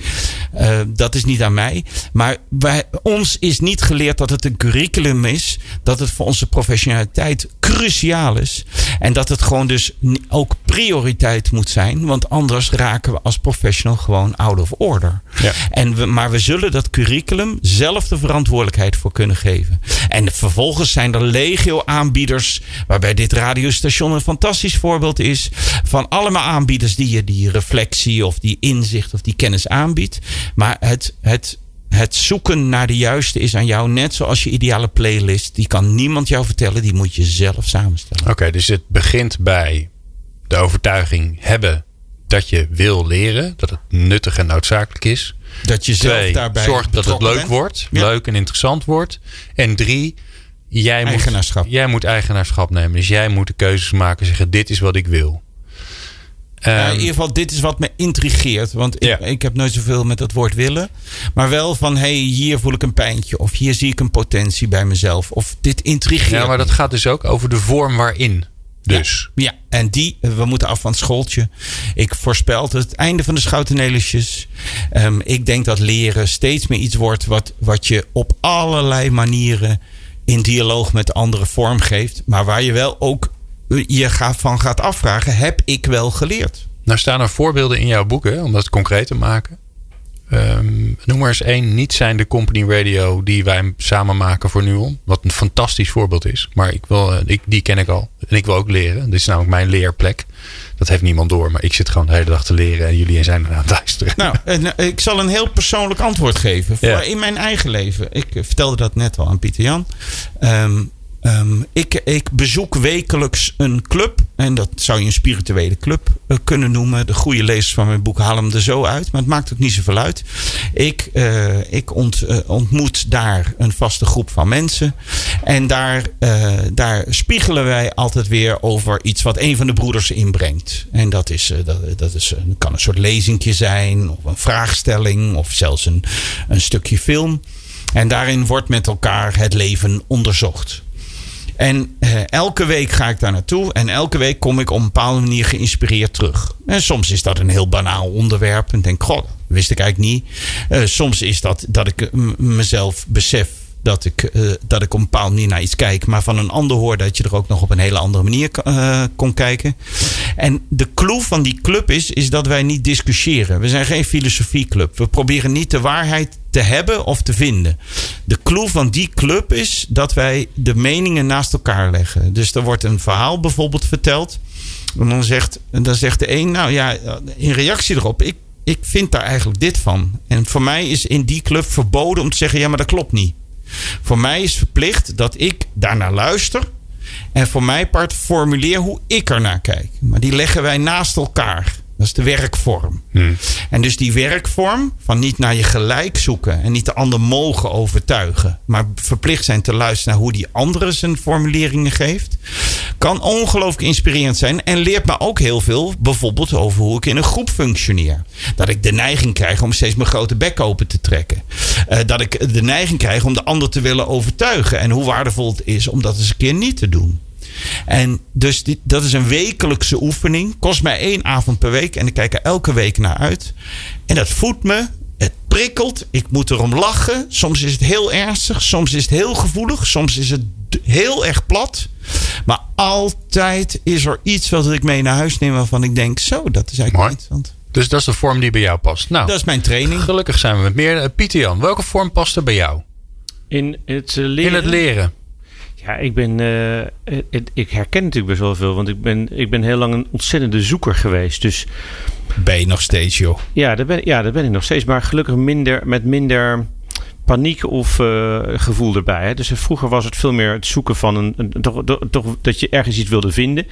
Dat is niet aan mij. Maar wij, ons is niet geleerd dat het een curriculum is, dat het voor onze professionaliteit cruciaal is en dat het gewoon dus ook prioriteit moet zijn, want anders raken we als professional gewoon out of order. Ja. En we, maar we zullen dat curriculum zelf de verantwoordelijkheid voor kunnen geven. En vervolgens zijn er legio aanbieders, waarbij dit radiostation een fantastisch voorbeeld is. Van allemaal aanbieders die je die reflectie of die inzicht of die kennis aanbiedt. Maar het, het, het zoeken naar de juiste is aan jou net zoals je ideale playlist. Die kan niemand jou vertellen, die moet je zelf samenstellen. Oké, dus het begint bij de overtuiging hebben dat je wil leren. Dat het nuttig en noodzakelijk is. Dat je zelf Twee, daarbij zorg dat het leuk bent. wordt. Ja. Leuk en interessant wordt. En drie, jij moet, Eigenaarschap. jij moet eigenaarschap nemen. Dus jij moet de keuzes maken. Zeggen, dit is wat ik wil. Ehm, in ieder geval, dit is wat me intrigeert. Want ik, Ja. ik heb nooit zoveel met dat woord willen. Maar wel van, hey, hier voel ik een pijntje. Of hier zie ik een potentie bij mezelf. Of dit intrigeert ja, maar dat gaat dus ook over de vorm waarin. Dus. Ja, en die, we moeten af van het schooltje. Ik voorspel het, einde van de schoutenelisjes. Ehm, ik denk dat leren steeds meer iets wordt wat, wat je op allerlei manieren in dialoog met anderen vormgeeft. Maar waar je wel ook je gaat, van gaat afvragen, heb ik wel geleerd? Nou staan er voorbeelden in jouw boeken, om dat concreet te maken. Ehm, noem maar eens één niet zijn de company radio die wij samen maken voor Nuon. Wat een fantastisch voorbeeld is. Maar ik wil, eh, ik, die ken ik al. En ik wil ook leren. Dit is namelijk mijn leerplek. Dat heeft niemand door. Maar ik zit gewoon de hele dag te leren. En jullie zijn eraan het luisteren. Nou, [laughs] eh, ik zal een heel persoonlijk antwoord geven. Voor Ja. in mijn eigen leven. Ik eh, vertelde dat net al aan Pieter Jan. Ehm, ehm, ik, ik bezoek wekelijks een club. En dat zou je een spirituele club eh, kunnen noemen. De goede lezers van mijn boek halen hem er zo uit. Maar het maakt ook niet zoveel uit. Ik, eh, ik ont, eh, ontmoet daar een vaste groep van mensen. En daar, daar spiegelen wij altijd weer over iets wat een van de broeders inbrengt. En dat, is, dat, dat is, kan een soort lezingje zijn. Of een vraagstelling. Of zelfs een, een stukje film. En daarin wordt met elkaar het leven onderzocht. En eh, elke week ga ik daar naartoe en elke week kom ik op een bepaalde manier geïnspireerd terug. En soms is dat een heel banaal onderwerp en denk, god, wist ik eigenlijk niet. Eh, soms is dat dat ik mezelf besef dat ik, eh, dat ik op een bepaalde manier naar iets kijk, maar van een ander hoor dat je er ook nog op een hele andere manier eh, kon kijken. En de clue van die club is, is dat wij niet discussiëren. We zijn geen filosofieclub. We proberen niet de waarheid te hebben of te vinden. De clue van die club is dat wij de meningen naast elkaar leggen. Dus er wordt een verhaal bijvoorbeeld verteld. En dan zegt, dan zegt de een, nou ja, in reactie erop, ik, ik vind daar eigenlijk dit van. En voor mij is in die club verboden om te zeggen, ja, maar dat klopt niet. Voor mij is verplicht dat ik daarnaar luister. En voor mij part formuleer hoe ik ernaar kijk. Maar die leggen wij naast elkaar. Dat is de werkvorm. En dus die werkvorm van niet naar je gelijk zoeken en niet de ander mogen overtuigen, maar verplicht zijn te luisteren naar hoe die andere zijn formuleringen geeft, kan ongelooflijk inspirerend zijn en leert me ook heel veel, bijvoorbeeld over hoe ik in een groep functioneer. Dat ik de neiging krijg om steeds mijn grote bek open te trekken. Eh, dat ik de neiging krijg om de ander te willen overtuigen en hoe waardevol het is om dat eens een keer niet te doen. En dus dit, dat is een wekelijkse oefening. Kost mij één avond per week. En ik kijk er elke week naar uit. En dat voedt me. Het prikkelt. Ik moet erom lachen. Soms is het heel ernstig. Soms is het heel gevoelig. Soms is het heel erg plat. Maar altijd is er iets wat ik mee naar huis neem waarvan ik denk: zo, dat is eigenlijk Mooi. interessant. Dus dat is de vorm die bij jou past. Nou, Dat is mijn training. gelukkig zijn we met meer. Eh, Pieter Jan, welke vorm past er bij jou? In het eh, leren. In het leren. Ja, ik ben. het- ik herken natuurlijk best wel veel, want ik ben, ik ben heel lang een ontzettende zoeker geweest. Dus Ben je nog steeds, joh. ja, daar ben, ja, daar ben ik nog steeds, maar gelukkig minder, met minder paniek of eh, gevoel erbij. Hè. Dus vroeger was het veel meer het zoeken van een, een- toch, toch- toch dat je ergens iets wilde vinden.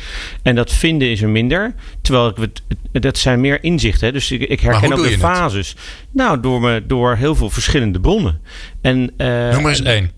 En dat vinden is er minder. Terwijl ik het, dat zijn meer inzichten. Hè. Dus ik, ik herken ook de het? fases. Nou, door, me, door heel veel verschillende bronnen. En, eh, Noem maar eens één.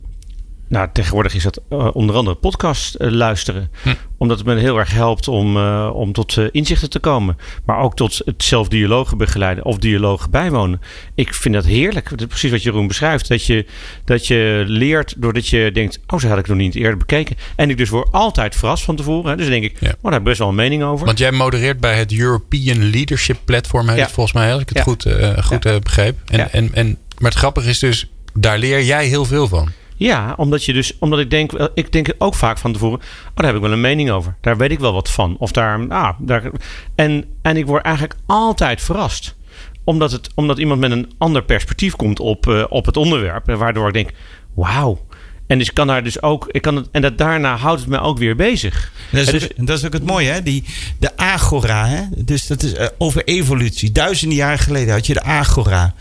Nou, tegenwoordig is dat eh, onder andere podcast eh, luisteren. Hm. Omdat het me heel erg helpt om, eh, om tot inzichten te komen. Maar ook tot het zelf dialogen begeleiden of dialogen bijwonen. Ik vind dat heerlijk. Dat is precies wat Jeroen beschrijft. Dat je, dat je leert doordat je denkt... oh, zo had ik nog niet eerder bekeken. En ik dus word altijd verrast van tevoren. Hè. Dus dan denk ik, Ja. oh, daar heb ik best wel een mening over. Want jij modereert bij het European Leadership Platform, heet Ja. het volgens mij, als ik het Ja. goed, goed begrepen. En, Ja. en, en, maar het grappige is dus, daar leer jij heel veel van. Ja, omdat je dus, omdat ik denk, wel- ik denk ook vaak van tevoren, oh, daar heb ik wel een mening over. Daar weet ik wel wat van. Of daar, ah, daar. En, en ik word eigenlijk altijd verrast. Omdat, het, omdat iemand met een ander perspectief komt op, eh, op het onderwerp. Waardoor ik denk, wauw. En dus kan daar dus ook, ik kan het, en dat daarna houdt het me ook weer bezig. Dat is, is- ook, dat is ook het mooie, hè? Die, de agora. Hè? Dus dat is eh, over evolutie. Duizenden jaar geleden had je de agora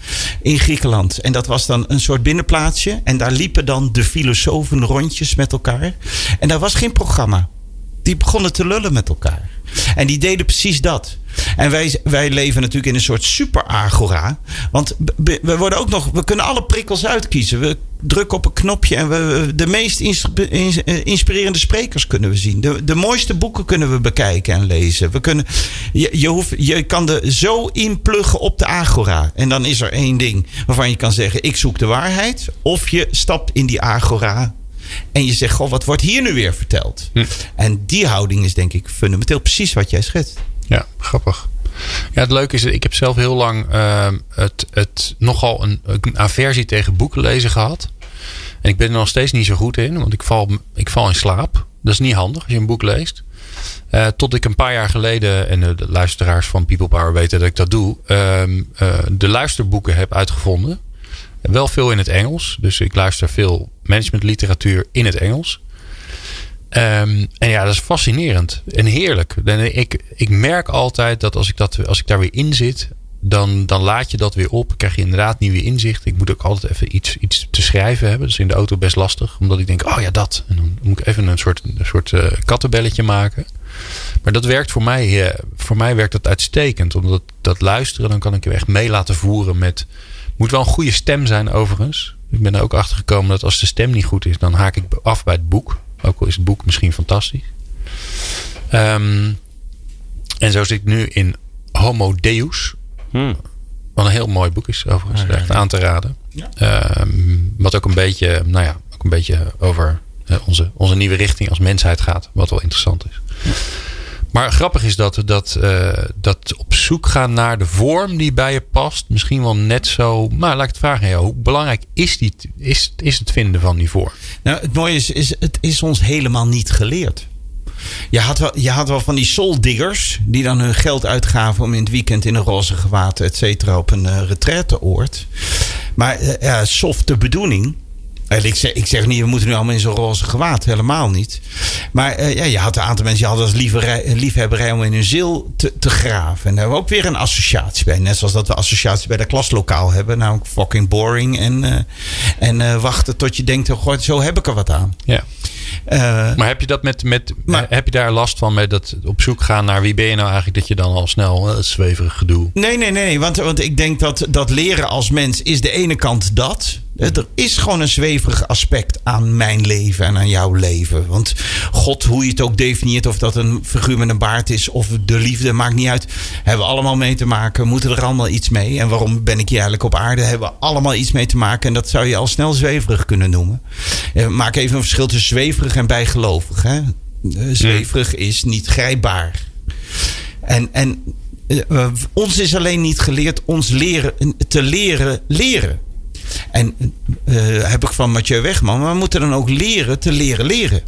in Griekenland. En dat was dan een soort binnenplaatsje. En daar liepen dan de filosofen rondjes met elkaar. En daar was geen programma. Die begonnen te lullen met elkaar. En die deden precies dat. En wij, wij leven natuurlijk in een soort super-agora. Want we, worden ook nog, we kunnen alle prikkels uitkiezen. We drukken op een knopje en we, de meest eh, inspirerende sprekers kunnen we zien. De, de mooiste boeken kunnen we bekijken en lezen. We kunnen, je, je, hoeft, je kan er zo inpluggen op de agora. En dan is er één ding waarvan je kan zeggen: ik zoek de waarheid. Of je stapt in die agora en je zegt, goh, wat wordt hier nu weer verteld? En die houding is denk ik fundamenteel precies wat jij schetst. Ja, grappig. Ja, het leuke is, ik heb zelf heel lang ehm, het, het nogal een, een aversie tegen boeken lezen gehad. En ik ben er nog steeds niet zo goed in, want ik val, ik val in slaap. Dat is niet handig als je een boek leest. Eh, tot ik een paar jaar geleden, en de, de luisteraars van People Power weten dat ik dat doe, ehm, eh, de luisterboeken heb uitgevonden. Wel veel in het Engels. Dus ik luister veel managementliteratuur in het Engels. Ehm, en ja, dat is fascinerend en heerlijk. Ik, ik merk altijd dat als ik, dat als ik daar weer in zit, dan, dan laat je dat weer op. Krijg je inderdaad nieuwe inzicht. Ik moet ook altijd even iets, iets te schrijven hebben. Dat is in de auto best lastig. Omdat ik denk, oh ja, dat. En dan moet ik even een soort, een soort eh, kattenbelletje maken. Maar dat werkt voor mij, eh, voor mij werkt dat uitstekend. Omdat dat luisteren, dan kan ik je echt mee laten voeren met... Moet wel een goede stem zijn overigens. Ik ben er ook achter gekomen dat als de stem niet goed is, dan haak ik af bij het boek. Ook al is het boek misschien fantastisch. Ehm, en zo zit ik nu in Homo Deus. Hmm. Wat een heel mooi boek is overigens. Ja, ja, Echt aan te raden. Ja. Ehm, wat ook een beetje, nou ja, ook een beetje over eh, onze, onze nieuwe richting als mensheid gaat. Wat wel interessant is. Maar grappig is dat, dat, eh, dat op zoek gaan naar de vorm die bij je past. Misschien wel net zo. Maar laat ik het vragen. Hoe belangrijk is, die, is, is het vinden van die vorm? Nou, het mooie is, is, het is ons helemaal niet geleerd. Je had, wel, je had wel van die souldiggers die dan hun geld uitgaven om in het weekend in een roze gewaad, et cetera, op een uh, retraiteoord. Maar uh, ja, softe bedoeling. Ik zeg, ik zeg niet, we moeten nu allemaal in zo'n roze gewaad. Helemaal niet. Maar uh, ja, je had een aantal mensen die hadden als liefhebberij, liefhebberij om in hun ziel te, te graven. En daar hebben we ook weer een associatie bij. Net zoals dat we associatie bij de klaslokaal hebben. Namelijk fucking boring. En, uh, en uh, wachten tot je denkt, oh, god, zo heb ik er wat aan. Ja. maar heb je dat met, met maar, heb je daar last van met dat op zoek gaan naar wie ben je nou eigenlijk dat je dan al snel het zweverig gedoe? Nee, nee, nee. Want, want ik denk dat, dat leren als mens is de ene kant dat. Er is gewoon een zweverig aspect aan mijn leven en aan jouw leven. Want God, hoe je het ook definieert, of dat een figuur met een baard is of de liefde, maakt niet uit. Hebben we allemaal mee te maken, moeten er allemaal iets mee. En waarom ben ik hier eigenlijk op aarde? Hebben we allemaal iets mee te maken. En dat zou je al snel zweverig kunnen noemen. Maak even een verschil tussen zweverig en bijgelovig. Hè? Zweverig is niet grijpbaar. En, en uh, ons is alleen niet geleerd ons leren, te leren leren. En uh, heb ik van Mathieu Wegman. Maar we moeten dan ook leren te leren leren.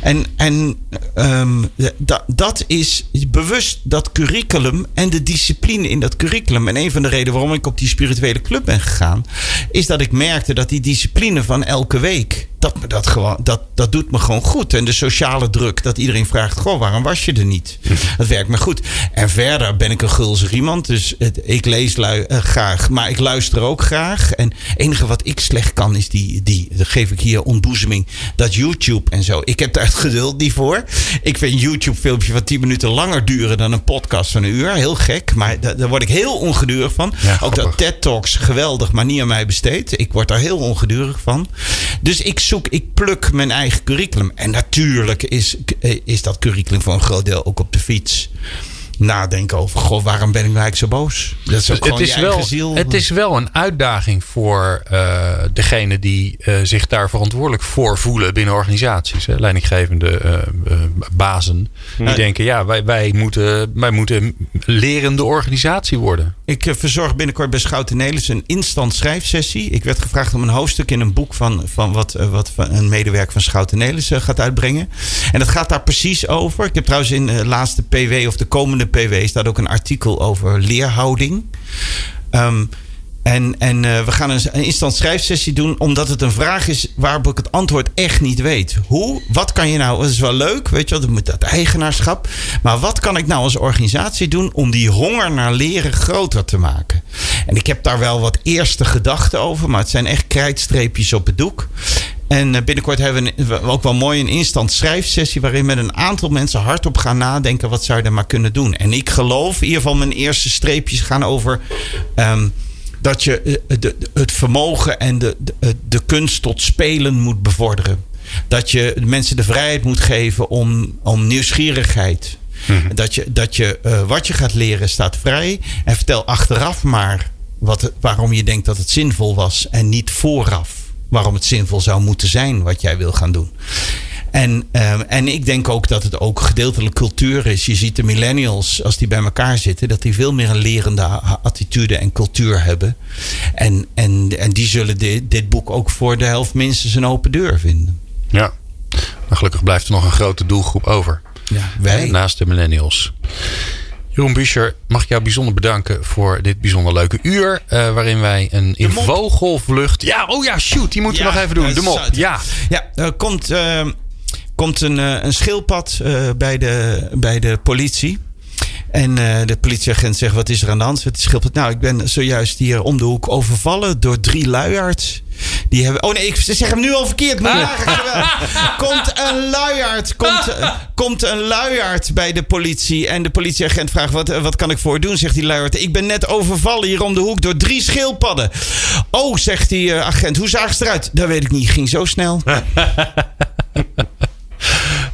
En, en um, dat is bewust dat curriculum en de discipline in dat curriculum. En een van de redenen waarom ik op die spirituele club ben gegaan, is dat ik merkte dat die discipline van elke week, dat, me dat, gewoon, dat, dat doet me gewoon goed. En de sociale druk, dat iedereen vraagt: Goh, waarom was je er niet? [laughs] Dat werkt me goed. En verder ben ik een gulzig iemand, dus het, ik lees lui, uh, graag, maar ik luister ook graag. En het enige wat ik slecht kan, is die, die dat geef ik hier ontboezeming, dat YouTube en zo. Ik heb daar het geduld niet voor. Ik vind YouTube-filmpje van 10 minuten langer duren dan een podcast van een uur. Heel gek, maar daar, daar word ik heel ongedurig van. Ja, ook dat TED-talks, geweldig, maar niet aan mij besteed. Ik word daar heel ongedurig van. Dus ik zoek, ik pluk mijn eigen curriculum. En natuurlijk is, is dat curriculum voor een groot deel ook op de fiets nadenken over: goh, waarom ben ik nou eigenlijk zo boos? Dat is ook het, is wel, ziel. het is wel een uitdaging voor uh, degene die uh, zich daar verantwoordelijk voor voelen binnen organisaties. Hè? Leidinggevende uh, bazen. Die denken: ja, wij, wij, moeten, wij moeten lerende organisatie worden. Ik verzorg binnenkort bij Schouten Nelis een instant schrijfsessie. Ik werd gevraagd om een hoofdstuk in een boek van, van wat, wat een medewerker van Schouten Nelis gaat uitbrengen. En dat gaat daar precies over. Ik heb trouwens in de laatste PW of de komende PW staat ook een artikel over leerhouding. Um, en, en uh, we gaan een, een instant schrijfsessie doen, omdat het een vraag is waarop ik het antwoord echt niet weet. Hoe? Wat kan je nou? Dat is wel leuk, weet je wel, dat, dat eigenaarschap. Maar wat kan ik nou als organisatie doen om die honger naar leren groter te maken? En ik heb daar wel wat eerste gedachten over, maar het zijn echt krijtstreepjes op het doek. En binnenkort hebben we ook wel mooi een instant schrijfsessie waarin met een aantal mensen hardop gaan nadenken wat zou je er maar kunnen doen. En ik geloof, in ieder geval mijn eerste streepjes gaan over um, dat je de, het vermogen en de, de, de kunst tot spelen moet bevorderen. Dat je mensen de vrijheid moet geven om, om nieuwsgierigheid. Hmm. Dat je, dat je uh, wat je gaat leren staat vrij. En vertel achteraf maar wat, waarom je denkt dat het zinvol was en niet vooraf waarom het zinvol zou moeten zijn wat jij wil gaan doen. En, uh, en ik denk ook dat het ook gedeeltelijk cultuur is. Je ziet de millennials, als die bij elkaar zitten, dat die veel meer een lerende attitude en cultuur hebben. En, en, en die zullen dit, dit boek ook voor de helft minstens een open deur vinden. Ja, maar gelukkig blijft er nog een grote doelgroep over. Ja, wij. Naast de millennials. Jeroen Buscher, mag ik jou bijzonder bedanken voor dit bijzonder leuke uur. Uh, waarin wij een in vogelvlucht. Ja, oh ja, shoot, die moeten ja, we nog even doen. De mop. Ja, ja uh, komt, uh, komt een, een schildpad bij, de, bij de politie. En de politieagent zegt: Wat is er aan de hand? Het schildpad. Nou, ik ben zojuist hier om de hoek overvallen door drie luiaards. Die hebben. Oh nee, ik zeg hem nu al verkeerd. Maar [laughs] komt een luiaard. Komt, komt een luiaard bij de politie. En de politieagent vraagt: wat, wat kan ik voor doen? Zegt die luiaard. Ik ben net overvallen hier om de hoek door drie schildpadden. Oh, zegt die uh, agent. Hoe zagen ze eruit? Dat weet ik niet. Ging zo snel. [laughs]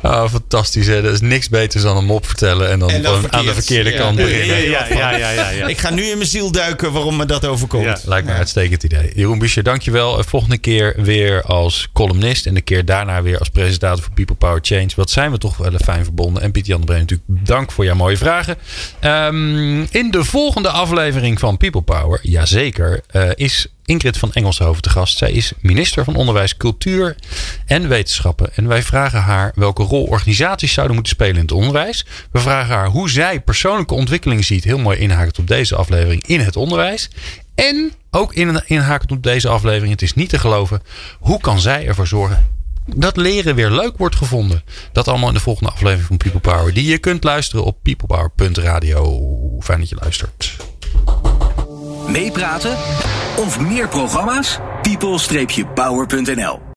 Oh, fantastisch. Hè? Er is niks beters dan een mop vertellen en dan, En dan gewoon aan de verkeerd. verkeerde Ja. kant Ja, beginnen. Ja, ja, ja, ja, ja. Ik ga nu in mijn ziel duiken waarom me dat overkomt. Ja. Lijkt me een uitstekend idee. Jeroen Buescher, dankjewel. Eh, Volgende keer weer als columnist. En de keer daarna weer als presentator voor People Power Change. Wat zijn we toch wel fijn verbonden. En Pieter Jan de Breen natuurlijk dank voor jouw mooie vragen. Ehm, in de volgende aflevering van People Power, jazeker, eh is Ingrid van Engelshoven te gast. Zij is minister van Onderwijs, Cultuur en Wetenschappen. En wij vragen haar welke rol organisaties zouden moeten spelen in het onderwijs. We vragen haar hoe zij persoonlijke ontwikkeling ziet. Heel mooi inhakend op deze aflevering in het onderwijs. En ook in, inhakend op deze aflevering, het is niet te geloven. Hoe kan zij ervoor zorgen dat leren weer leuk wordt gevonden? Dat allemaal in de volgende aflevering van People Power. Die je kunt luisteren op peoplepower.radio. Fijn dat je luistert. Meepraten of meer programma's? people-power.nl